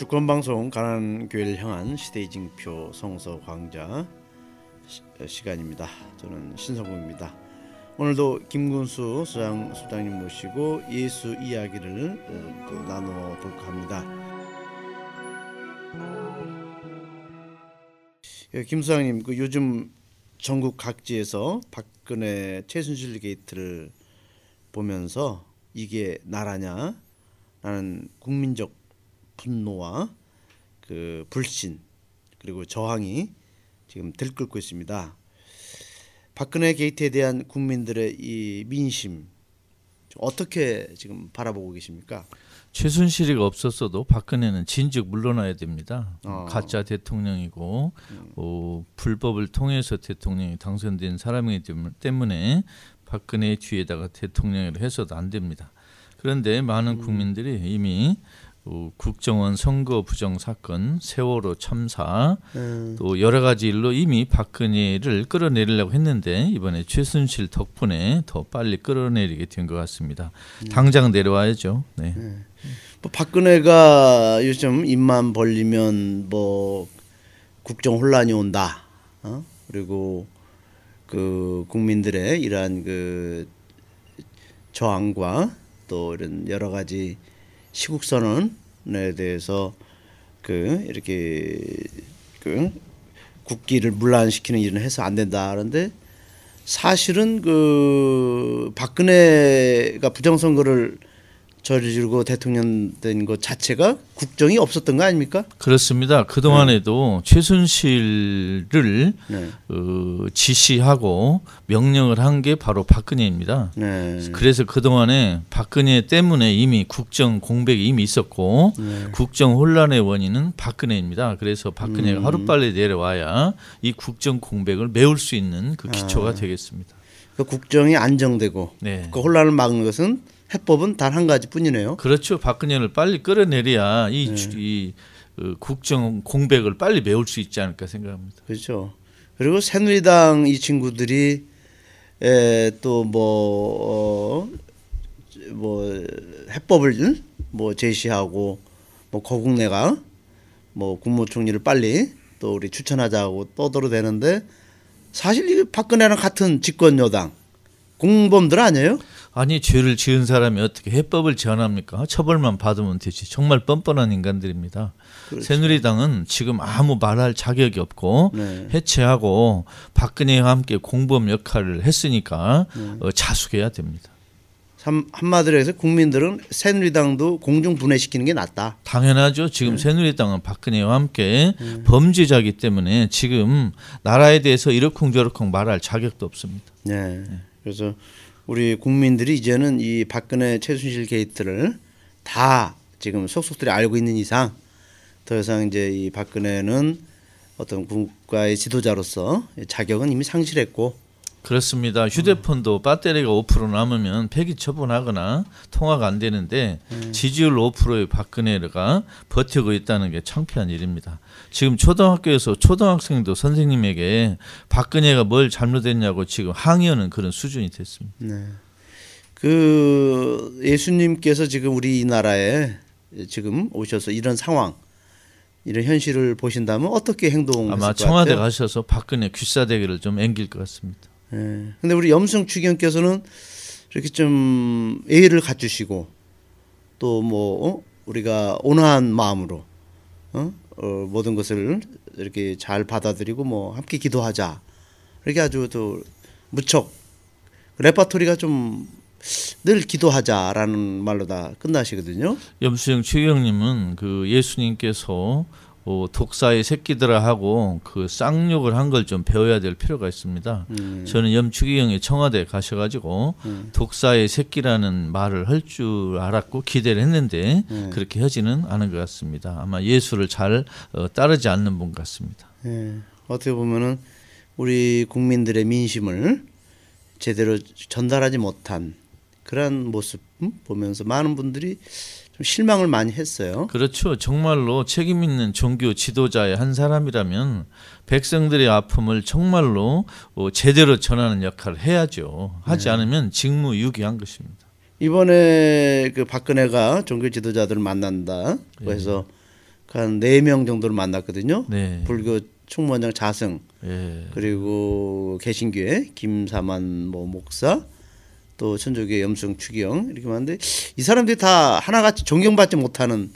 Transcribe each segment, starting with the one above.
주권 방송 가난 교회를 향한 시대의 징표 성서 광자 시, 시간입니다. 저는 신성국입니다. 오늘도 김군수 수장 수장님 모시고 예수 이야기를 어, 또 나눠 볼까 합니다. 예, 김 수장님, 그 요즘 전국 각지에서 박근혜 최순실 게이트를 보면서 이게 나라냐? 라는 국민적 분노와 그 불신 그리고 저항이 지금 들끓고 있습니다. 박근혜 게이트에 대한 국민들의 이 민심 어떻게 지금 바라보고 계십니까? 최순실이가 없었어도 박근혜는 진즉 물러나야 됩니다. 어. 가짜 대통령이고 어, 불법을 통해서 대통령이 당선된 사람이기 때문- 때문에 박근혜 뒤에다가 대통령을 해서도 안 됩니다. 그런데 많은 국민들이 이미 어, 국정원 선거 부정 사건, 세월호 참사, 음, 또 여러 가지 일로 이미 박근혜를 끌어내리려고 했는데 이번에 최순실 덕분에 더 빨리 끌어내리게 된 것 같습니다. 당장 내려와야죠. 네. 뭐 박근혜가 요즘 입만 벌리면 뭐 국정 혼란이 온다. 어? 그리고 그 국민들의 이러한 그 저항과 또 이런 여러 가지 시국 선언에 대해서 그 이렇게 그 국기를 문란시키는 일은 해서 안 된다 그런데 사실은 그 박근혜가 부정선거를 저지르고 대통령 된 것 자체가 국정이 없었던 거 아닙니까? 그렇습니다. 그 동안에도 최순실을 네. 어, 지시하고 명령을 한 게 바로 박근혜입니다. 네. 그래서 그 동안에 박근혜 때문에 이미 국정 공백이 이미 있었고 네. 국정 혼란의 원인은 박근혜입니다. 그래서 음. 박근혜가 하루 빨리 내려와야 이 국정 공백을 메울 수 있는 그 기초가 아. 되겠습니다. 그 국정이 안정되고 네. 그 혼란을 막는 것은 해법은 단 한 가지뿐이네요. 그렇죠. 박근혜를 빨리 끌어내려야 이, 네. 주- 이 어, 국정 공백을 빨리 메울 수 있지 않을까 생각합니다. 그렇죠. 그리고 새누리당 이 친구들이 또뭐 어, 뭐 해법을 뭐 제시하고 뭐 거국내가 뭐 국무총리를 빨리 또 우리 추천하자고 떠들어대는데 사실 이 박근혜랑 같은 집권 여당 공범들 아니에요? 아니 죄를 지은 사람이 어떻게 해법을 제안합니까? 처벌만 받으면 되지. 정말 뻔뻔한 인간들입니다. 그렇죠. 새누리당은 지금 아무 말할 자격이 없고 네. 해체하고 박근혜와 함께 공범 역할을 했으니까 네. 어, 자숙해야 됩니다. 한- 한마디로 해서 국민들은 새누리당도 공중 분해시키는 게 낫다. 당연하죠. 네. 지금 새누리당은 박근혜와 함께 범죄자이기 때문에 지금 나라에 대해서 이러쿵저러쿵 말할 자격도 없습니다. 네. 그래서 우리 국민들이 이제는 이 박근혜 최순실 게이트를 다 지금 속속들이 알고 있는 이상 더 이상 이제 이 박근혜는 어떤 국가의 지도자로서 자격은 이미 상실했고 그렇습니다. 휴대폰도 배터리가 5% 남으면 폐기 처분하거나 통화가 안 되는데 지지율 5%의 박근혜가 버티고 있다는 게 창피한 일입니다. 지금 초등학교에서 초등학생도 선생님에게 박근혜가 뭘 잘못했냐고 지금 항의하는 그런 수준이 됐습니다. 네. 그 예수님께서 지금 우리나라에 지금 오셔서 이런 상황 이런 현실을 보신다면 어떻게 행동했을 아마 것 청와대? 가셔서 박근혜 귀싸대기를 좀 앵길 것 같습니다. 예. 근데 우리 염승 추기경께서는 이렇게 좀 예의를 갖추시고 또뭐 우리가 온화한 마음으로 어? 어, 모든 것을 이렇게 잘 받아들이고 뭐 함께 기도하자 이렇게 아주 또 무척 레파토리가 좀 늘 기도하자라는 말로 다 끝나시거든요. 염수영 최경님은 그 예수님께서 어, 독사의 새끼들아 하고 그 쌍욕을 한 걸 좀 배워야 될 필요가 있습니다. 음. 저는 염추기경이 청와대 가셔가지고 독사의 새끼라는 말을 할 줄 알았고 기대를 했는데 음. 그렇게 하지는 않은 것 같습니다. 아마 예수를 잘 어, 따르지 않는 분 같습니다. 예. 어떻게 보면은 우리 국민들의 민심을 제대로 전달하지 못한 그러한 모습 음? 보면서 많은 분들이 좀 실망을 많이 했어요. 그렇죠. 정말로 책임 있는 종교 지도자의 한 사람이라면 백성들의 아픔을 정말로 어, 제대로 전하는 역할을 해야죠. 하지 네. 않으면 직무유기한 것입니다. 이번에 그 박근혜가 종교 지도자들을 만난다. 그래서 한네 명 정도를 만났거든요. 네. 불교 총무원장 자승 예. 그리고 개신교회 김사만 뭐 목사 또 천주교회 염승 추기영 이렇게 많은데 이 사람들이 다 하나같이 존경받지 못하는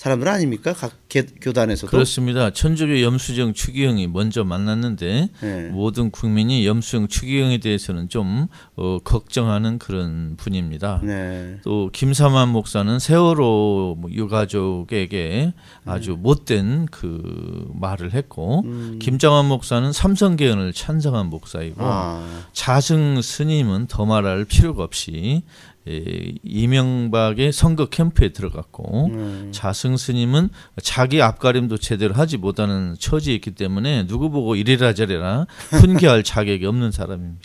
사람들 아닙니까? 각 개- 교단에서도 그렇습니다. 천주교 염수정 추기영이 먼저 만났는데 네. 모든 국민이 염수정 추기영에 대해서는 좀 어, 걱정하는 그런 분입니다. 네. 또 김사만 목사는 세월호 뭐 유가족에게 아주 못된 그 말을 했고 김정환 목사는 삼성계연을 찬성한 목사이고 아, 자승 스님은 더 말할 필요가 없이 에, 이명박의 선거 캠프에 들어갔고 음. 자승 스님은 자기 앞가림도 제대로 하지 못하는 처지에 있기 때문에 누구 보고 이래라 저래라 훈계할 자격이 없는 사람입니다.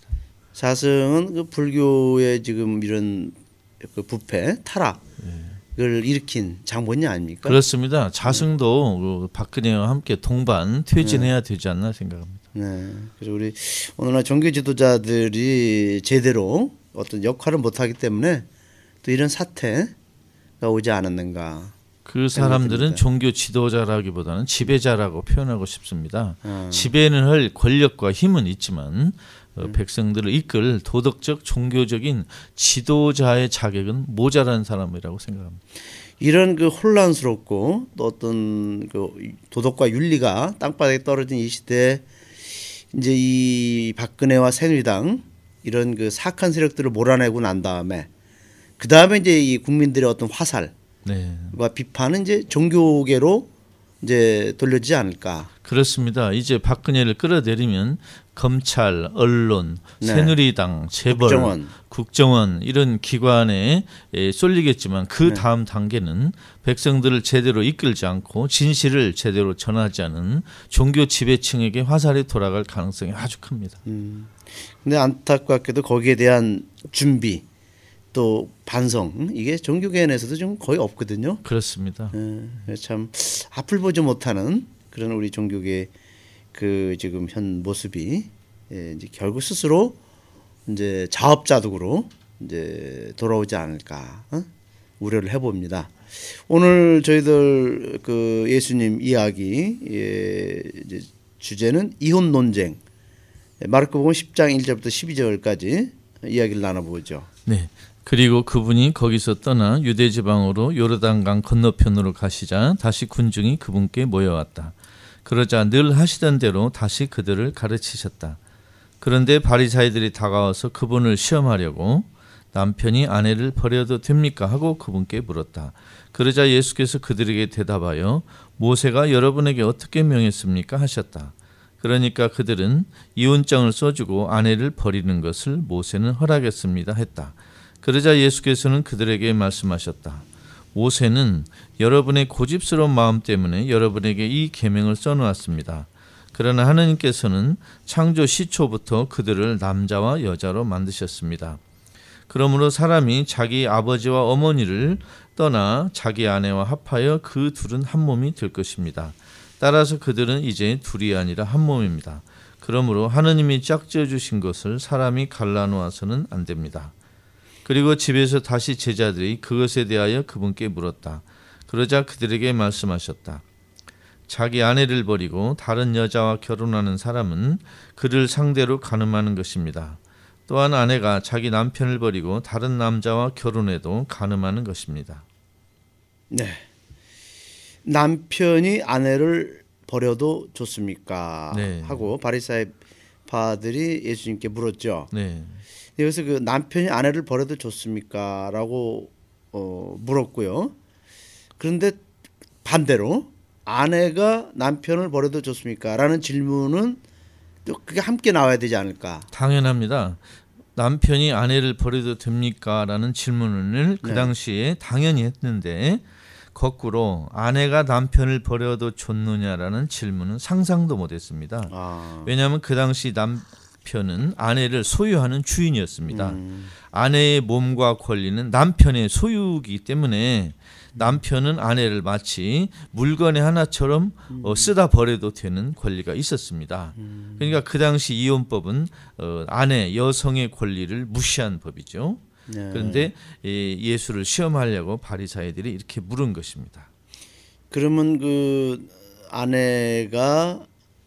자승은 그 불교의 지금 이런 그 부패 타락 을 일으킨 장본이 아닙니까? 그렇습니다. 자승도 그 박근혜와 함께 동반 퇴진해야 되지 않나 생각합니다. 네. 그래서 우리 오늘날 종교 지도자들이 제대로 어떤 역할을 못하기 때문에 또 이런 사태가 오지 않았는가. 그 사람들은 생각됩니다. 종교 지도자라기보다는 지배자라고 표현하고 싶습니다. 아, 지배는 할 권력과 힘은 있지만 어, 음. 백성들을 이끌 도덕적 종교적인 지도자의 자격은 모자란 사람이라고 생각합니다. 이런 그 혼란스럽고 또 어떤 그 도덕과 윤리가 땅바닥에 떨어진 이 시대에 이제 이 박근혜와 새누리당 이런 그 사악한 세력들을 몰아내고 난 다음에 그 다음에 이제 이 국민들의 어떤 화살과 네. 비판은 이제 종교계로 이제 돌려지지 않을까. 그렇습니다. 이제 박근혜를 끌어내리면 검찰, 언론, 네. 새누리당, 재벌, 국정원. 국정원 이런 기관에 에, 쏠리겠지만 네. 그 다음 단계는 백성들을 제대로 이끌지 않고 진실을 제대로 전하지 않은 종교 지배층에게 화살이 돌아갈 가능성이 아주 큽니다. 근데 안타깝게도 거기에 대한 준비 또 반성 음, 이게 종교계 내에서도 좀 거의 없거든요. 그렇습니다. 예, 참 앞을 보지 못하는 그런 우리 종교계 그 지금 현 모습이 예, 이제 결국 스스로 이제 자업자득으로 이제 돌아오지 않을까 어? 우려를 해봅니다. 오늘 저희들 그 예수님 이야기 예, 이제 주제는 이혼 논쟁 예, 마르코복음 10장 1절부터 12절까지 이야기를 나눠보죠. 네. 그리고 그분이 거기서 떠나 유대 지방으로 요르단강 건너편으로 가시자 다시 군중이 그분께 모여왔다. 그러자 늘 하시던 대로 다시 그들을 가르치셨다. 그런데 바리사이들이 다가와서 그분을 시험하려고 남편이 아내를 버려도 됩니까 하고 그분께 물었다. 그러자 예수께서 그들에게 대답하여 모세가 여러분에게 어떻게 명했습니까 하셨다. 그러니까 그들은 이혼장을 써주고 아내를 버리는 것을 모세는 허락했습니다 했다. 그러자 예수께서는 그들에게 말씀하셨다. 모세는 여러분의 고집스러운 마음 때문에 여러분에게 이 계명을 써놓았습니다. 그러나 하나님께서는 창조 시초부터 그들을 남자와 여자로 만드셨습니다. 그러므로 사람이 자기 아버지와 어머니를 떠나 자기 아내와 합하여 그 둘은 한 몸이 될 것입니다. 따라서 그들은 이제 둘이 아니라 한 몸입니다. 그러므로 하느님이 짝지어 주신 것을 사람이 갈라놓아서는 안 됩니다. 그리고 집에서 다시 제자들이 그것에 대하여 그분께 물었다. 그러자 그들에게 말씀하셨다. 자기 아내를 버리고 다른 여자와 결혼하는 사람은 그를 상대로 가늠하는 것입니다. 또한 아내가 자기 남편을 버리고 다른 남자와 결혼해도 가늠하는 것입니다. 네. 남편이 아내를 버려도 좋습니까? 네. 하고 바리사이 파들이 예수님께 물었죠. 네. 여기서 그 남편이 아내를 버려도 좋습니까?라고 어, 물었고요. 그런데 반대로 아내가 남편을 버려도 좋습니까?라는 질문은 또 그게 함께 나와야 되지 않을까? 당연합니다. 남편이 아내를 버려도 됩니까? 라는 질문을 그 네. 당시에 당연히 했는데 거꾸로 아내가 남편을 버려도 좋느냐라는 질문은 상상도 못했습니다. 아, 왜냐하면 그 당시 남편은 아내를 소유하는 주인이었습니다. 음, 아내의 몸과 권리는 남편의 소유이기 때문에 남편은 아내를 마치 물건의 하나처럼 어, 쓰다 버려도 되는 권리가 있었습니다. 그러니까 그 당시 이혼법은 어, 아내 여성의 권리를 무시한 법이죠. 네. 그런데 이 예수를 시험하려고 바리사이들이 이렇게 물은 것입니다. 그러면 그 아내가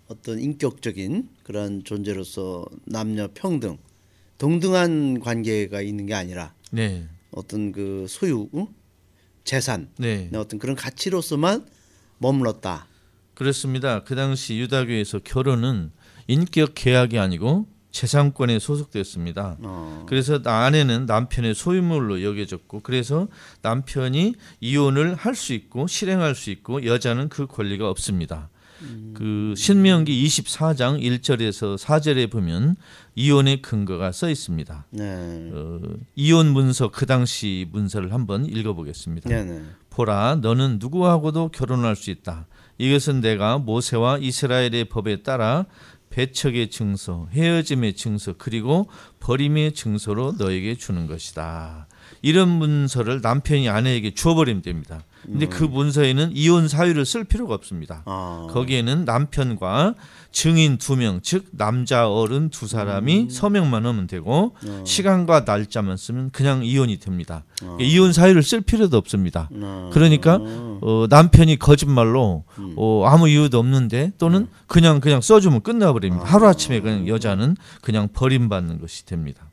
어떤 인격적인 그런 존재로서 남녀 평등, 동등한 관계가 있는 게 아니라 네. 어떤 그 소유, 응? 재산, 네. 어떤 그런 가치로서만 머물렀다. 그렇습니다. 그 당시 유다교에서 결혼은 인격 계약이 아니고 재산권에 소속됐습니다. 어. 그래서 아내는 남편의 소유물로 여겨졌고 그래서 남편이 이혼을 할 수 있고 실행할 수 있고 여자는 그 권리가 없습니다. 그 신명기 24장 1절에서 4절에 보면 이혼의 근거가 써 있습니다. 네. 어, 이혼 문서 그 당시 문서를 한번 읽어보겠습니다. 네, 네. 보라 너는 누구하고도 결혼할 수 있다. 이것은 내가 모세와 이스라엘의 법에 따라 배척의 증서, 헤어짐의 증서, 그리고 버림의 증서로 너에게 주는 것이다. 이런 문서를 남편이 아내에게 주어버리면 됩니다. 근데 그 문서에는 이혼 사유를 쓸 필요가 없습니다. 아. 거기에는 남편과 증인 두 명, 즉 남자 어른 두 사람이 서명만 하면 되고 시간과 날짜만 쓰면 그냥 이혼이 됩니다. 이혼 사유를 쓸 필요도 없습니다. 어. 그러니까 어, 남편이 거짓말로 어, 아무 이유도 없는데 또는 그냥 그냥 써주면 끝나버립니다. 하루 아침에 그냥 여자는 그냥 버림받는 것이 됩니다.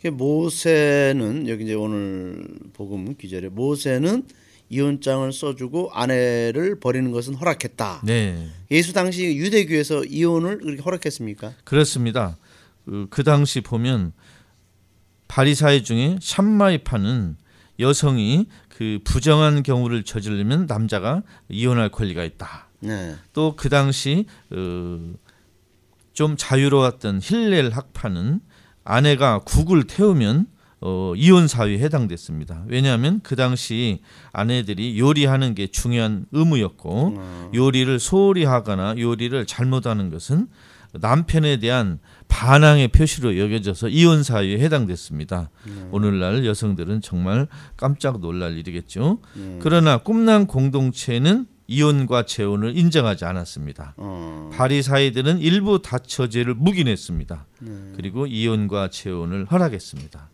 그 모세는 여기 이제 오늘 복음 기절에 모세는 이혼장을 써주고 아내를 버리는 것은 허락했다. 네, 예수 당시 유대교에서 이혼을 그렇게 허락했습니까? 그렇습니다. 그, 그 당시 보면 바리사회 중에 샴마이 파는 여성이 그 부정한 경우를 저지르면 남자가 이혼할 권리가 있다. 네. 또그 당시 어, 좀 자유로웠던 힐렐 학파는 아내가 국을 태우면 어, 이혼 사유에 해당됐습니다. 왜냐하면 그 당시 아내들이 요리하는 게 중요한 의무였고 요리를 소홀히 하거나 요리를 잘못하는 것은 남편에 대한 반항의 표시로 여겨져서 이혼 사유에 해당됐습니다. 오늘날 여성들은 정말 깜짝 놀랄 일이겠죠. 그러나 꿈난 공동체는 이혼과 재혼을 인정하지 않았습니다. 어. 바리사이들은 일부 다처제를 묵인했습니다. 그리고 이혼과 재혼을 허락했습니다.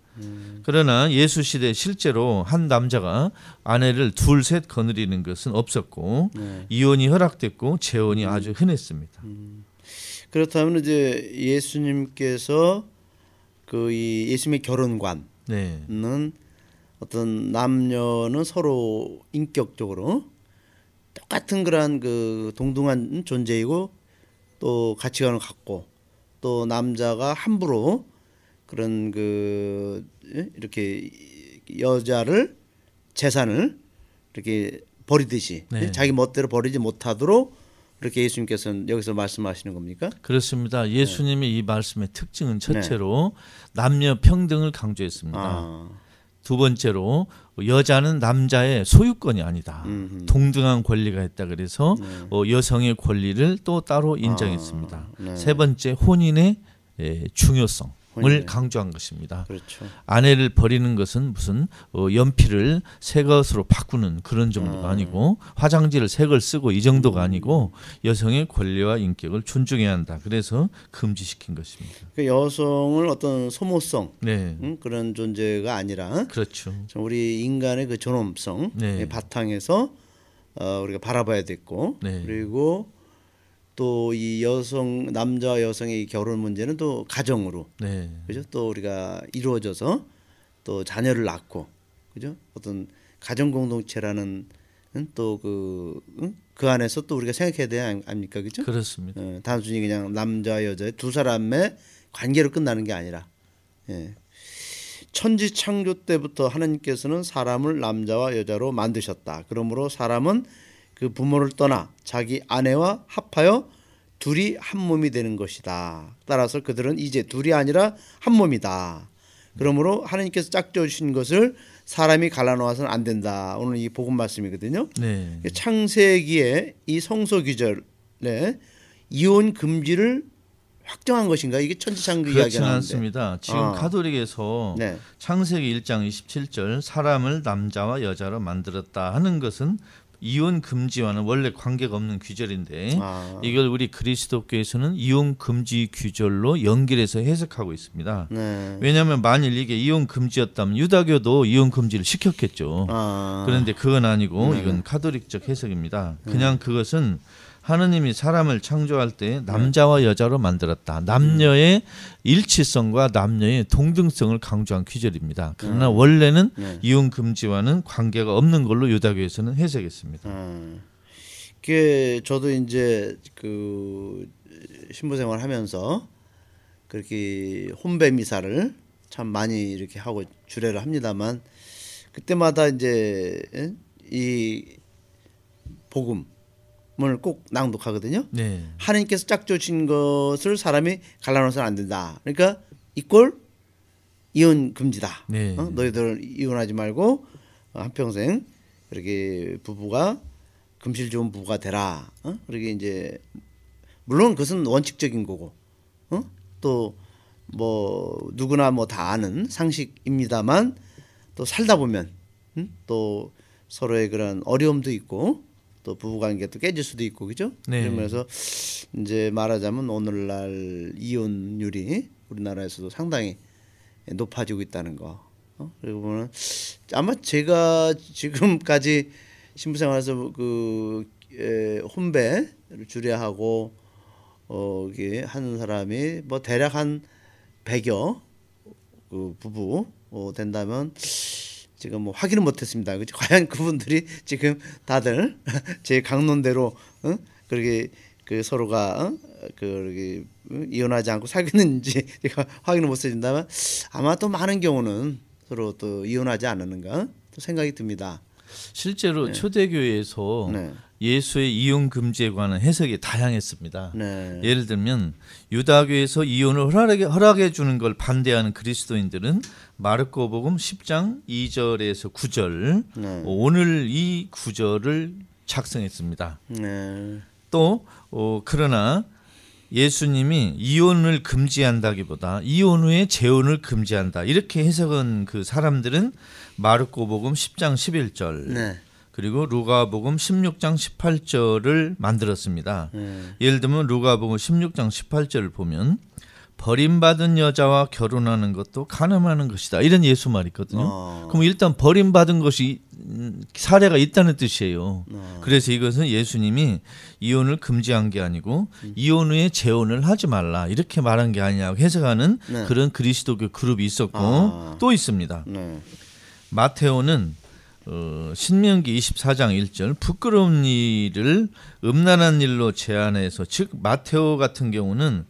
그러나 예수 시대 실제로 한 남자가 아내를 둘 셋 거느리는 것은 없었고 네. 이혼이 허락됐고 재혼이 아주 흔했습니다. 그렇다면 이제 예수님께서 그 이 예수님의 결혼관은 네, 어떤 남녀는 서로 인격적으로 똑같은 그러한 그 동등한 존재이고 또 가치관을 갖고 또 남자가 함부로 그런 그 예? 이렇게 여자를 재산을 이렇게 버리듯이 네. 예? 자기 멋대로 버리지 못하도록 이렇게 예수님께서는 여기서 말씀하시는 겁니까? 그렇습니다. 예수님의 이 말씀의 특징은 첫째로 남녀 평등을 강조했습니다. 아, 두 번째로 여자는 남자의 소유권이 아니다. 음흠. 동등한 권리가 있다. 그래서 네. 어, 여성의 권리를 또 따로 인정했습니다. 아, 네. 세 번째 혼인의 에, 중요성 을 혼인의. 강조한 것입니다. 그렇죠. 아내를 버리는 것은 무슨 어, 연필을 새 것으로 바꾸는 그런 정도가 아. 아니고 화장지를 새 걸 쓰고 이 정도가 아니고 여성의 권리와 인격을 존중해야 한다. 그래서 금지시킨 것입니다. 그 여성을 어떤 소모성 네, 음, 그런 존재가 아니라 그렇죠. 좀 우리 인간의 그 존엄성 네. 의 바탕에서 어, 우리가 바라봐야 됐고 네. 그리고 또 이 여성 남자 여성의 이 결혼 문제는 또 가정으로. 네, 그죠? 또 우리가 이루어져서 또 자녀를 낳고 그죠? 어떤 가정 공동체라는 또그 그 안에서 또 우리가 생각해야 돼야 아니- 아닙니까? 그죠? 그렇습니다. 어, 단순히 그냥 남자 여자의 두 사람의 관계로 끝나는 게 아니라 예. 천지 창조 때부터 하나님께서는 사람을 남자와 여자로 만드셨다. 그러므로 사람은 그 부모를 떠나 자기 아내와 합하여 둘이 한 몸이 되는 것이다. 따라서 그들은 이제 둘이 아니라 한 몸이다. 그러므로 하나님께서 짝져 주신 것을 사람이 갈라놓아서는 안 된다. 오늘 이 복음 말씀이거든요. 네, 창세기에 이 성소 규절에 이혼 금지를 확정한 것인가? 이게 천지창조 이야기가 나오는데. 않습니다. 지금 아. 가톨릭에서 네. 창세기 1장 27절 사람을 남자와 여자로 만들었다 하는 것은 이혼 금지와는 원래 관계가 없는 규절인데 아, 이걸 우리 그리스도교에서는 이혼 금지 규절로 연결해서 해석하고 있습니다. 네. 왜냐하면 만일 이게 이혼 금지였다면 유다교도 이혼 금지를 시켰겠죠. 아, 그런데 그건 아니고 네. 이건 카톨릭적 해석입니다. 그냥 그것은 하느님이 사람을 창조할 때 남자와 여자로 만들었다. 남녀의 일치성과 남녀의 동등성을 강조한 규절입니다. 그러나 원래는 네. 이혼 금지와는 관계가 없는 걸로 유다교에서는 해석했습니다. 아, 그게 저도 이제 그 신부 생활하면서 그렇게 혼배 미사를 참 많이 이렇게 하고 주례를 합니다만 그때마다 이제 예? 이 복음 을 꼭 낭독하거든요. 네. 하나님께서 짝 주신 것을 사람이 갈라놓아서는 안 된다. 그러니까 이꼴 이혼 금지다. 네. 어? 너희들 이혼하지 말고 어, 한평생 이렇게 부부가 금실 좋은 부부가 되라. 어? 그렇게 이제 물론 그것은 원칙적인 거고, 어? 또뭐 누구나 뭐 다 아는 상식입니다만 또 살다 보면 음? 또 서로의 그런 어려움도 있고 또 부부 관계가 또 깨질 수도 있고 그죠? 네. 그러면서 이제 말하자면 오늘날 이혼율이 우리나라에서도 상당히 높아지고 있다는 거. 어? 그리고 보면 아마 제가 지금까지 신부생활에서 그 에, 혼배를 주례하고 어 이게 하는 사람이 뭐 대략 한 100여 그 부부 어, 된다면 지금 뭐 확인은 못했습니다. 과연 그분들이 지금 다들 제 강론대로 어? 그렇게 그 서로가 어? 그렇게 어? 이혼하지 않고 살고 있는지 제가 확인을 못해준다면 아마 또 많은 경우는 서로 또 이혼하지 않았는가 또 생각이 듭니다. 실제로 초대교회에서 네, 예수의 이혼 금지에 관한 해석이 다양했습니다. 네, 예를 들면 유다교에서 이혼을 허락해, 허락해 주는 걸 반대하는 그리스도인들은 마르코복음 10장 2절에서 9절 네, 오늘 이 구절을 작성했습니다. 네, 또 어, 그러나 예수님이 이혼을 금지한다기보다 이혼 후에 재혼을 금지한다. 이렇게 해석한 그 사람들은 마르코복음 10장 11절. 네, 그리고 루가복음 16장 18절을 만들었습니다. 네, 예를 들면 루가복음 16장 18절을 보면 버림받은 여자와 결혼하는 것도 가늠하는 것이다. 이런 예수 말이 있거든요. 어. 그럼 일단 버림받은 것이 음, 사례가 있다는 뜻이에요. 어. 그래서 이것은 예수님이 이혼을 금지한 게 아니고 음. 이혼 후에 재혼을 하지 말라 이렇게 말한 게 아니냐고 해석하는 네. 그런 그리스도교 그룹이 있었고 아. 또 있습니다. 네, 마테오는 어, 신명기 24장 1절 부끄러운 일을 음란한 일로 제한해서 즉 마테오 같은 경우는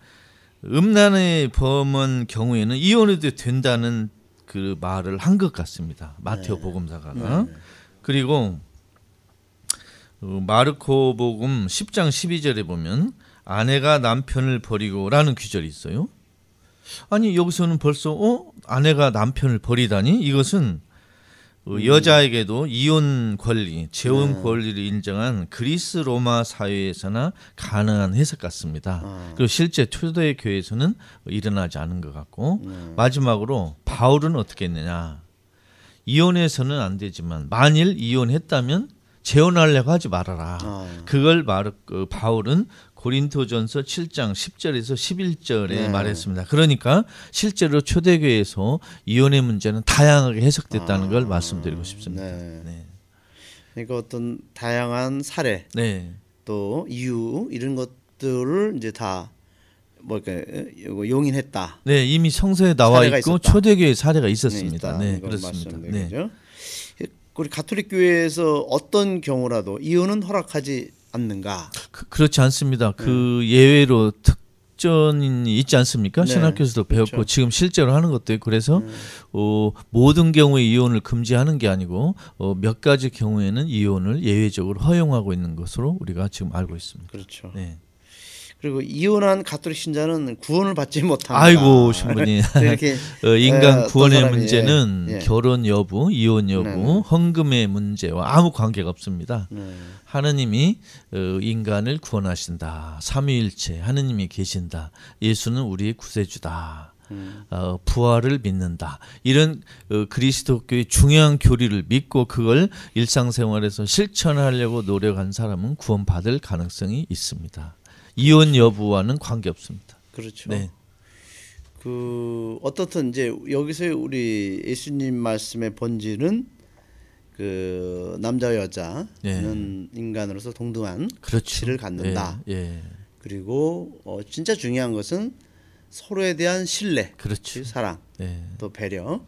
음란의 범한 경우에는 이혼해도 된다는 그 말을 한 것 같습니다. 마테오 복음사가가. 그리고 어, 마르코 복음 10장 12절에 보면 아내가 남편을 버리고라는 규절이 있어요. 아니 여기서는 벌써 어? 아내가 남편을 버리다니? 이것은 어, 여자에게도 이혼 권리, 재혼 권리를 인정한 그리스 로마 사회에서나 가능한 해석 같습니다. 아. 그리고 실제 초대 교회에서는 일어나지 않은 것 같고 마지막으로 바울은 어떻게 했느냐? 이혼해서는 안 되지만 만일 이혼했다면 재혼하려고 하지 말아라. 아. 그걸 말그 바울은 고린토전서 7장 10절에서 11절에 네. 말했습니다. 그러니까 실제로 초대교회에서 이혼의 문제는 다양하게 해석됐다는 걸 말씀드리고 싶습니다. 네. 네. 그러니까 어떤 다양한 사례 네. 또 이유 이런 것들을 이제 다 뭐랄까 이거 용인했다. 네, 이미 성서에 나와 있고 있었다. 초대교회 사례가 있었습니다. 네, 이걸 그렇습니다. 네. 거죠. 우리 가톨릭 교회에서 어떤 경우라도 이혼은 허락하지 않는가? 그, 그렇지 않습니다. 그 예외로 특전이 있지 않습니까? 네. 신학교에서도 배웠고 그렇죠. 지금 실제로 하는 것도 있고 그래서 어, 모든 경우에 이혼을 금지하는 게 아니고 어, 몇 가지 경우에는 이혼을 예외적으로 허용하고 있는 것으로 우리가 지금 알고 있습니다. 그렇죠. 네. 그리고 이혼한 가톨릭 신자는 구원을 받지 못한다. 아이고 신부님. 이렇게 어, 인간 어, 구원의 사람이, 문제는 예, 예. 결혼 여부, 이혼 여부, 네. 헌금의 문제와 아무 관계가 없습니다. 네. 하느님이 어, 인간을 구원하신다. 삼위일체 하느님이 계신다. 예수는 우리의 구세주다. 어, 부활을 믿는다. 이런 어, 그리스도교의 중요한 교리를 믿고 그걸 일상생활에서 실천하려고 노력한 사람은 구원받을 가능성이 있습니다. 이혼 여부와는 관계 없습니다. 그렇죠. 네. 그 어떻든 이제 여기서 우리 예수님 말씀의 본질은 그 남자 여자는 인간으로서 동등한 그렇죠. 가치를 갖는다. 예, 예. 그리고 어, 진짜 중요한 것은 서로에 대한 신뢰, 그렇죠. 사랑, 예. 또 배려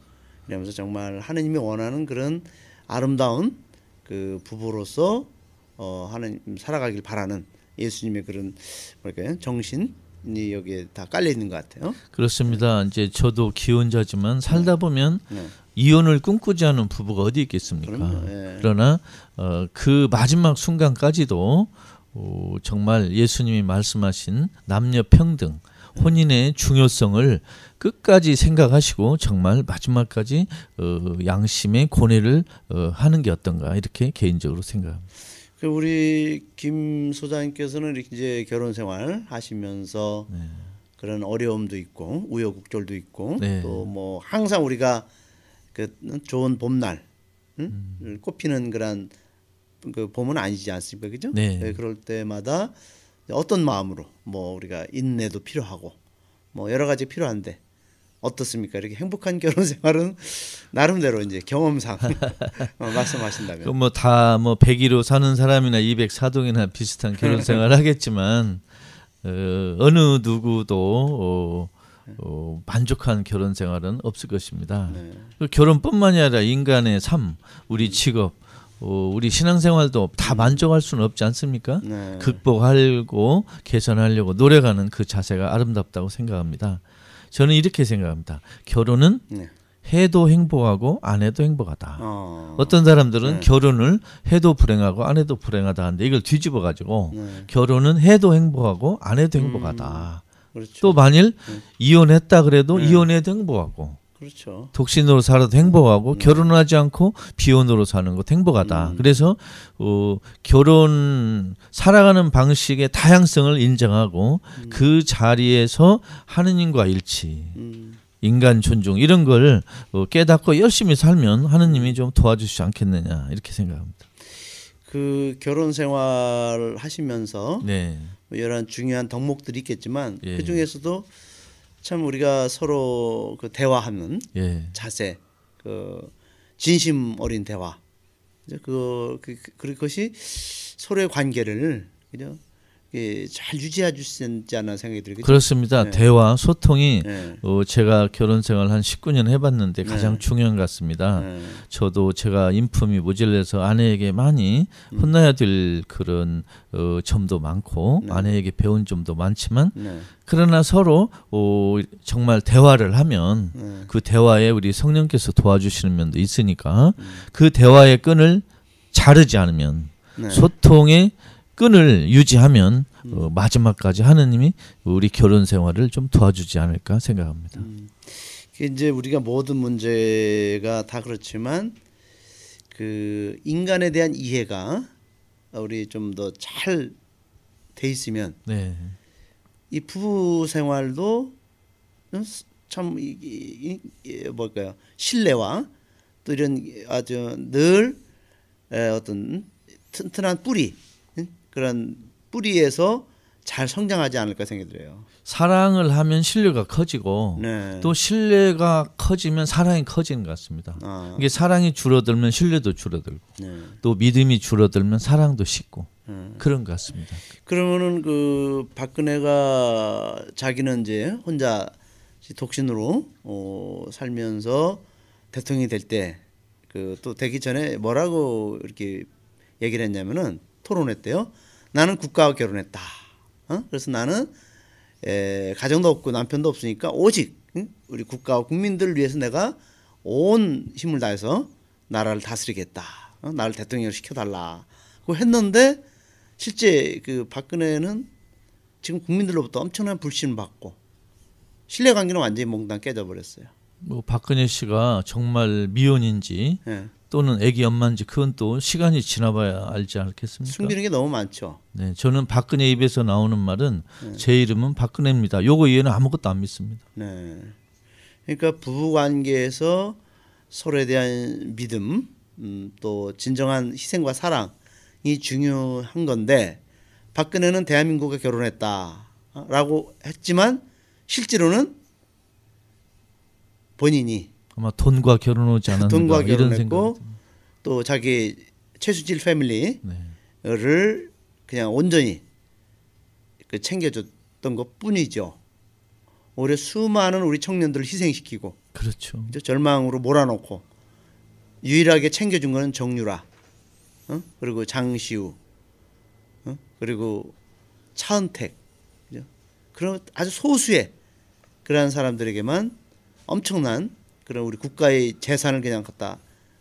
이러면서 정말 하느님이 원하는 그런 아름다운 그 부부로서 어, 하나님 살아가길 바라는 예수님의 그런 뭐랄까요 정신 이 여기에 다 깔려 있는 것 같아요. 그렇습니다. 이제 저도 기혼자지만 살다 보면 네. 이혼을 꿈꾸지 않은 부부가 어디 있겠습니까? 예. 그러나 어, 그 마지막 순간까지도 어, 정말 예수님이 말씀하신 남녀 평등, 혼인의 중요성을 끝까지 생각하시고 정말 마지막까지 어, 양심의 고뇌를 어, 하는 게 어떤가 이렇게 개인적으로 생각합니다. 그 우리 김 소장님께서는 이제 결혼 생활 하시면서 네. 그런 어려움도 있고 우여곡절도 있고 네. 또뭐 항상 우리가 그 좋은 봄날 응? 음. 꽃피는 그런 그 봄은 아니지 않습니까, 그죠? 네. 그럴 때마다 어떤 마음으로 뭐 우리가 인내도 필요하고 뭐 여러 가지 필요한데 어떻습니까? 이렇게 행복한 결혼 생활은 나름대로 이제 경험상 어, 말씀하신다면 그뭐다뭐 101호 사는 사람이나 204동이나 비슷한 결혼 생활 하겠지만 어, 어느 누구도 어, 어, 만족한 결혼 생활은 없을 것입니다. 네. 그 결혼뿐만이 아니라 인간의 삶, 우리 직업, 어, 우리 신앙생활도 다 만족할 수는 없지 않습니까? 네. 극복하려고 개선하려고 노력하는 그 자세가 아름답다고 생각합니다. 저는 이렇게 생각합니다. 결혼은 네. 해도 행복하고 안 해도 행복하다. 어, 어떤 사람들은 네. 결혼을 해도 불행하고 안 해도 불행하다 하는데 이걸 뒤집어 가지고 네. 결혼은 해도 행복하고 안 해도 행복하다. 그렇죠. 또 만일 네. 이혼했다 그래도 네. 이혼해도 행복하고 그렇죠. 독신으로 살아도 행복하고 네. 결혼하지 않고 비혼으로 사는 것도 행복하다. 음. 그래서 어, 결혼 살아가는 방식의 다양성을 인정하고 그 자리에서 하느님과 일치, 음, 인간 존중 이런 걸 어, 깨닫고 열심히 살면 하느님이 좀 도와주시지 않겠느냐 이렇게 생각합니다. 그 결혼 생활 하시면서 네, 뭐 여러 중요한 덕목들이 있겠지만 예. 그 중에서도 참 우리가 서로 그 대화하는 예, 자세, 그 진심 어린 대화, 이제 그, 그, 그 그것이 서로의 관계를 그죠? 예, 잘 유지해 주시지 않나 생각이 들거든요. 그렇습니다. 네. 대화 소통이 네. 어, 제가 결혼 생활 한 19년 해봤는데 가장 네. 중요한 것 같습니다. 네. 저도 제가 인품이 모질라서 아내에게 많이 음. 혼나야 될 그런 어, 점도 많고 네. 아내에게 배운 점도 많지만 네. 그러나 서로 어, 정말 대화를 하면 네. 그 대화에 우리 성령께서 도와주시는 면도 있으니까 음. 그 대화의 끈을 자르지 않으면 네. 소통의 끈을 유지하면 음. 어, 마지막까지 하느님이 우리 결혼 생활을 좀 도와주지 않을까 생각합니다. 그 이제 우리가 모든 문제가 다 그렇지만 그 인간에 대한 이해가 우리 좀 더 잘 돼 있으면 네, 이 부부 생활도 참 이, 이, 이, 뭘까요 신뢰와 또 이런 아주 늘 에, 어떤 튼튼한 뿌리 응? 그런 뿌리에서 잘 성장하지 않을까 생각이 들어요. 사랑을 하면 신뢰가 커지고 네. 또 신뢰가 커지면 사랑이 커지는 것 같습니다. 아, 이게 사랑이 줄어들면 신뢰도 줄어들고 네. 또 믿음이 줄어들면 사랑도 식고 음. 그런 것 같습니다. 그러면은 그 박근혜가 자기는 이제 혼자 독신으로 어, 살면서 대통령이 될 때 그 또 되기 전에 뭐라고 이렇게 얘기를 했냐면은 토론했대요. 나는 국가와 결혼했다. 어? 그래서 나는 에, 가정도 없고 남편도 없으니까 오직 응? 우리 국가와 국민들을 위해서 내가 온 힘을 다해서 나라를 다스리겠다. 어? 나를 대통령을 시켜달라. 고 했는데 실제 그 박근혜는 지금 국민들로부터 엄청난 불신을 받고 신뢰 관계는 완전히 몽땅 깨져버렸어요. 뭐 박근혜 씨가 정말 미혼인지 예. 또는 애기 엄마인지 그건 또 시간이 지나봐야 알지 않겠습니까? 숨기는 게 너무 많죠. 네, 저는 박근혜 입에서 나오는 말은 네. 제 이름은 박근혜입니다. 요거 이해는 아무것도 안 믿습니다. 네. 그러니까 부부 관계에서 서로에 대한 믿음, 음, 또 진정한 희생과 사랑이 중요한 건데 박근혜는 대한민국과 결혼했다라고 했지만 실제로는 본인이 아마 돈과 결혼하지 않았는가 돈과 이런 결혼했고 생각. 또 자기 최수질 패밀리를 네. 그냥 온전히 그 챙겨줬던 것 뿐이죠. 오히려 수많은 우리 청년들을 희생시키고 그렇죠. 절망으로 몰아넣고 유일하게 챙겨준 거는 정유라, 어? 그리고 장시우, 어? 그리고 차은택? 그런 아주 소수의 그러한 사람들에게만 엄청난 그런 우리 국가의 재산을 그냥 갖다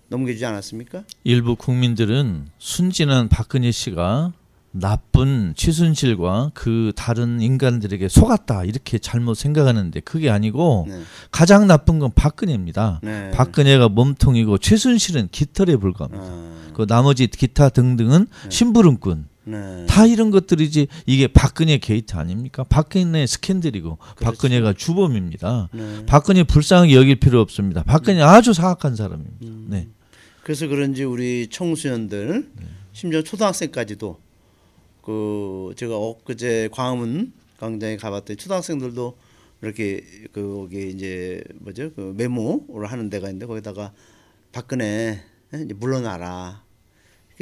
넘겨주지 않았습니까? 일부 국민들은 순진한 박근혜 씨가 나쁜 최순실과 그 다른 인간들에게 속았다 이렇게 잘못 생각하는데 그게 아니고 네. 가장 나쁜 건 박근혜입니다. 네. 박근혜가 몸통이고 최순실은 깃털에 불과합니다. 아, 그 나머지 기타 등등은 심부름꾼 네. 다 이런 것들이지 이게 박근혜 게이트 아닙니까? 박근혜 스캔들이고 박근혜가 주범입니다. 네. 박근혜 불쌍하게 여길 필요 없습니다. 박근혜 아주 사악한 사람입니다. 음. 네. 그래서 그런지 우리 청소년들 네. 심지어 초등학생까지도 그 제가 엊그제 광화문 광장에 가봤더니 초등학생들도 이렇게 그 거기 이제 뭐죠 그 메모를 하는 데가 있는데 거기다가 박근혜 이제 물러나라.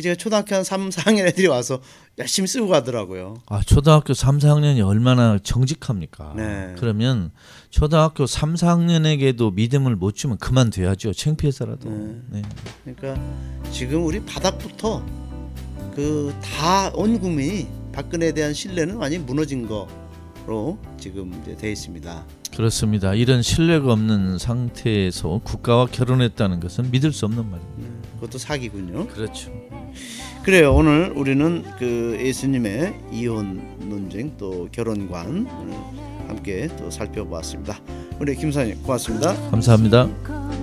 제가 초등학교 한 3, 4학년 애들이 와서 열심히 쓰고 가더라고요. 아, 초등학교 3, 4학년이 얼마나 정직합니까? 네. 그러면 초등학교 3, 4학년에게도 믿음을 못 주면 그만둬야죠. 창피해서라도. 네. 네. 그러니까 지금 우리 바닥부터 그 다 온 국민이 박근혜에 대한 신뢰는 완전히 무너진 거로 지금 이제 돼 있습니다. 그렇습니다. 이런 신뢰가 없는 상태에서 국가와 결혼했다는 것은 믿을 수 없는 말입니다. 네, 그것도 사기군요. 그렇죠. 그래요. 오늘 우리는 그 예수님의 이혼 논쟁 또 결혼관 함께 또 살펴보았습니다. 우리 김사님 고맙습니다. 감사합니다. 걸